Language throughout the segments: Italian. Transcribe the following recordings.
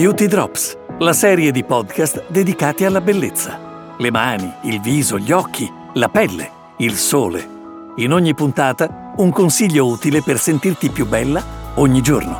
Beauty Drops, la serie di podcast dedicati alla bellezza. Le mani, il viso, gli occhi, la pelle, il sole. In ogni puntata un consiglio utile per sentirti più bella ogni giorno.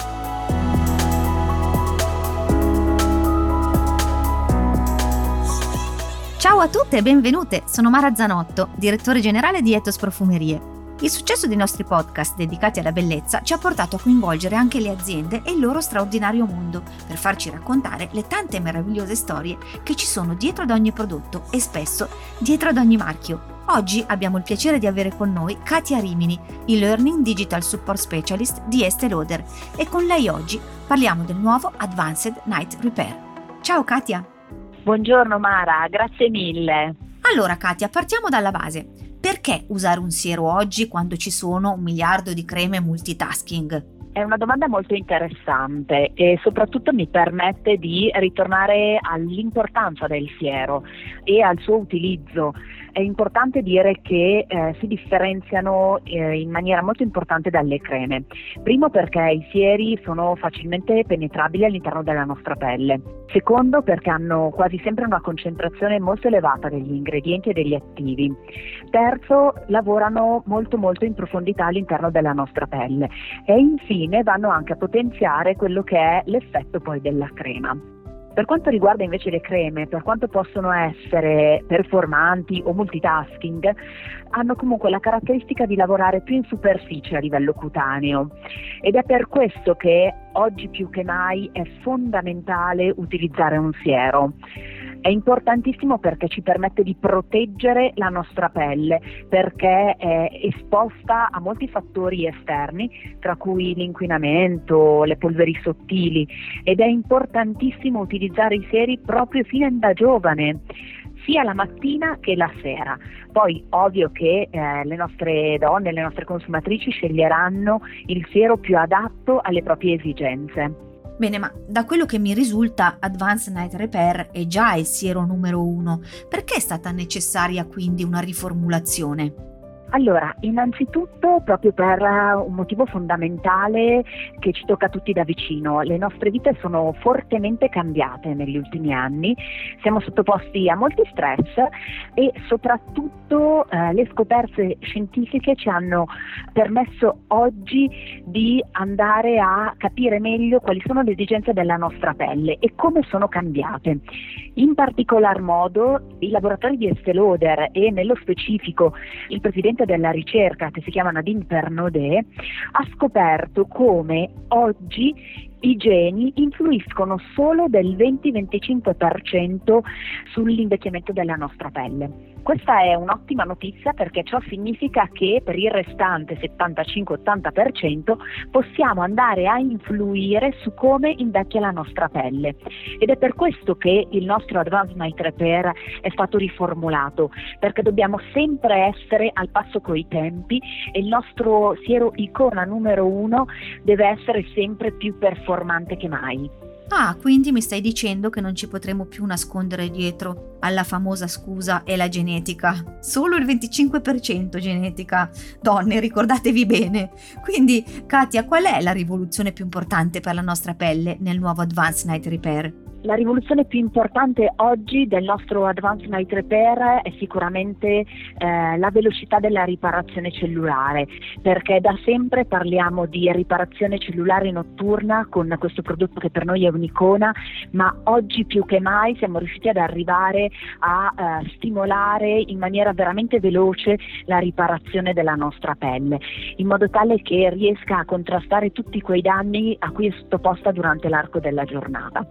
Ciao a tutte e benvenute, sono Mara Zanotto, direttore generale di Etos Profumerie. Il successo dei nostri podcast dedicati alla bellezza ci ha portato a coinvolgere anche le aziende e il loro straordinario mondo per farci raccontare le tante meravigliose storie che ci sono dietro ad ogni prodotto e spesso dietro ad ogni marchio. Oggi abbiamo il piacere di avere con noi Katia Rimini, il Learning Digital Support Specialist di Estée Lauder e con lei oggi parliamo del nuovo Advanced Night Repair. Ciao Katia! Buongiorno Mara, grazie mille. Allora Katia, partiamo dalla base. Perché usare un siero oggi quando ci sono un miliardo di creme multitasking? È una domanda molto interessante e soprattutto mi permette di ritornare all'importanza del siero e al suo utilizzo. È importante dire che eh, si differenziano eh, in maniera molto importante dalle creme. Primo perché i sieri sono facilmente penetrabili all'interno della nostra pelle. Secondo perché hanno quasi sempre una concentrazione molto elevata degli ingredienti e degli attivi. Terzo lavorano molto molto in profondità all'interno della nostra pelle. E infine fine vanno anche a potenziare quello che è l'effetto poi della crema. Per quanto riguarda invece le creme, per quanto possono essere performanti o multitasking, hanno comunque la caratteristica di lavorare più in superficie a livello cutaneo ed è per questo che oggi più che mai è fondamentale utilizzare un siero. È importantissimo perché ci permette di proteggere la nostra pelle, perché è esposta a molti fattori esterni, tra cui l'inquinamento, le polveri sottili, ed è importantissimo utilizzare i seri proprio fin da giovane sia la mattina che la sera. Poi ovvio che eh, le nostre donne, le nostre consumatrici sceglieranno il siero più adatto alle proprie esigenze. Bene, ma da quello che mi risulta, Advanced Night Repair è già il siero numero uno. Perché è stata necessaria quindi una riformulazione? Allora, innanzitutto proprio per un motivo fondamentale che ci tocca tutti da vicino, le nostre vite sono fortemente cambiate negli ultimi anni, siamo sottoposti a molti stress e soprattutto eh, le scoperte scientifiche ci hanno permesso oggi di andare a capire meglio quali sono le esigenze della nostra pelle e come sono cambiate. In particolar modo i laboratori di Estée Lauder e nello specifico il presidente della ricerca che si chiama Nadine Pernaudet, ha scoperto come oggi i geni influiscono solo del 20-25% sull'invecchiamento della nostra pelle. Questa è un'ottima notizia perché ciò significa che per il restante 75-80% possiamo andare a influire su come invecchia la nostra pelle ed è per questo che il nostro Advanced Night Repair è stato riformulato perché dobbiamo sempre essere al passo coi tempi e il nostro siero icona numero uno deve essere sempre più performante che mai. Ah, quindi mi stai dicendo che non ci potremo più nascondere dietro alla famosa scusa e la genetica. Solo il 25% genetica. Donne, ricordatevi bene. Quindi, Katia, qual è la rivoluzione più importante per la nostra pelle nel nuovo Advanced Night Repair? La rivoluzione più importante oggi del nostro Advanced Night Repair è sicuramente eh, la velocità della riparazione cellulare, perché da sempre parliamo di riparazione cellulare notturna con questo prodotto che per noi è un'icona, ma oggi più che mai siamo riusciti ad arrivare a eh, stimolare in maniera veramente veloce la riparazione della nostra pelle, in modo tale che riesca a contrastare tutti quei danni a cui è sottoposta durante l'arco della giornata.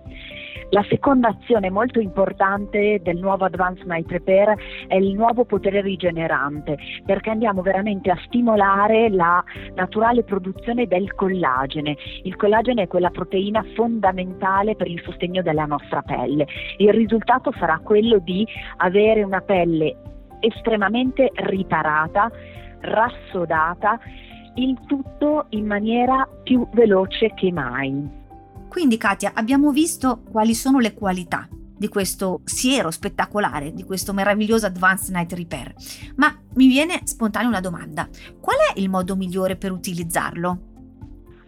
La seconda azione molto importante del nuovo Advanced Night Repair è il nuovo potere rigenerante, perché andiamo veramente a stimolare la naturale produzione del collagene. Il collagene è quella proteina fondamentale per il sostegno della nostra pelle. Il risultato sarà quello di avere una pelle estremamente riparata, rassodata, il tutto in maniera più veloce che mai. Quindi Katia abbiamo visto quali sono le qualità di questo siero spettacolare, di questo meraviglioso Advanced Night Repair, ma mi viene spontanea una domanda. Qual è il modo migliore per utilizzarlo?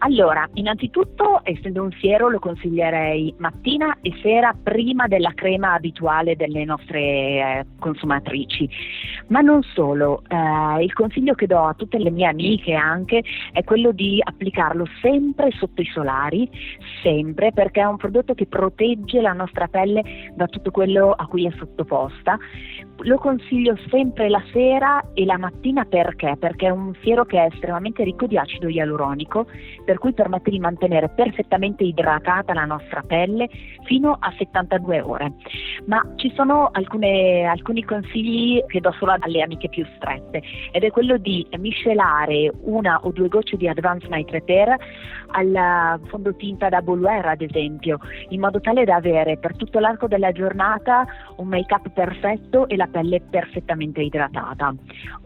Allora, innanzitutto, essendo un siero, lo consiglierei mattina e sera prima della crema abituale delle nostre eh, consumatrici. Ma non solo, eh, il consiglio che do a tutte le mie amiche anche è quello di applicarlo sempre sotto i solari, sempre, perché è un prodotto che protegge la nostra pelle da tutto quello a cui è sottoposta. Lo consiglio sempre la sera e la mattina perché? Perché è un siero che è estremamente ricco di acido ialuronico per cui permette di mantenere perfettamente idratata la nostra pelle fino a 72 ore. Ma ci sono alcune, alcuni consigli che do solo alle amiche più strette ed è quello di miscelare una o due gocce di Advanced Night Repair al fondotinta da Bulwear ad esempio, in modo tale da avere per tutto l'arco della giornata un make-up perfetto e la pelle perfettamente idratata.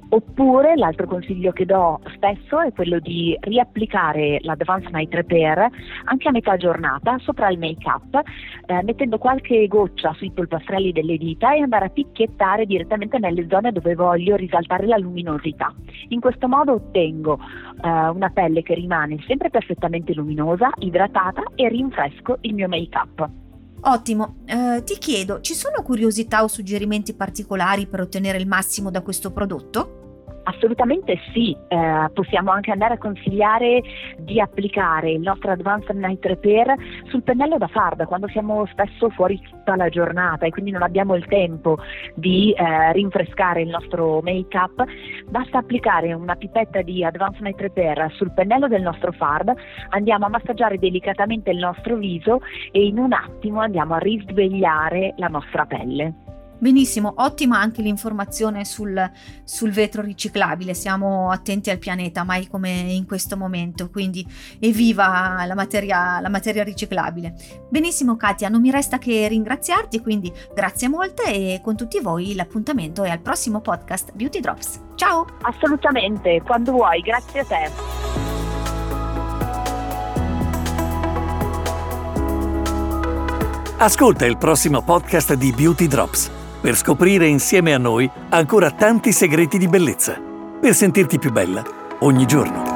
Oppure l'altro consiglio che do spesso è quello di riapplicare l'Advanced Night Repair anche a metà giornata sopra il make-up, eh, mettendo qualche goccia sui polpastrelli delle dita e andare a picchiettare direttamente nelle zone dove voglio risaltare la luminosità. In questo modo ottengo eh, una pelle che rimane sempre perfettamente luminosa, idratata e rinfresco il mio make-up. Ottimo, eh, ti chiedo, ci sono curiosità o suggerimenti particolari per ottenere il massimo da questo prodotto? Assolutamente sì, eh, possiamo anche andare a consigliare di applicare il nostro Advanced Night Repair sul pennello da farda quando siamo spesso fuori tutta la giornata e quindi non abbiamo il tempo di eh, rinfrescare il nostro make up, basta applicare una pipetta di Advanced Night Repair sul pennello del nostro fard, andiamo a massaggiare delicatamente il nostro viso e in un attimo andiamo a risvegliare la nostra pelle. Benissimo, ottima anche l'informazione sul, sul, vetro riciclabile, siamo attenti al pianeta, mai come in questo momento, quindi evviva la materia, la materia riciclabile. Benissimo Katia, non mi resta che ringraziarti, quindi grazie molte e con tutti voi l'appuntamento è al prossimo podcast Beauty Drops. Ciao! Assolutamente, quando vuoi, grazie a te. Ascolta il prossimo podcast di Beauty Drops per scoprire insieme a noi ancora tanti segreti di bellezza, per sentirti più bella ogni giorno.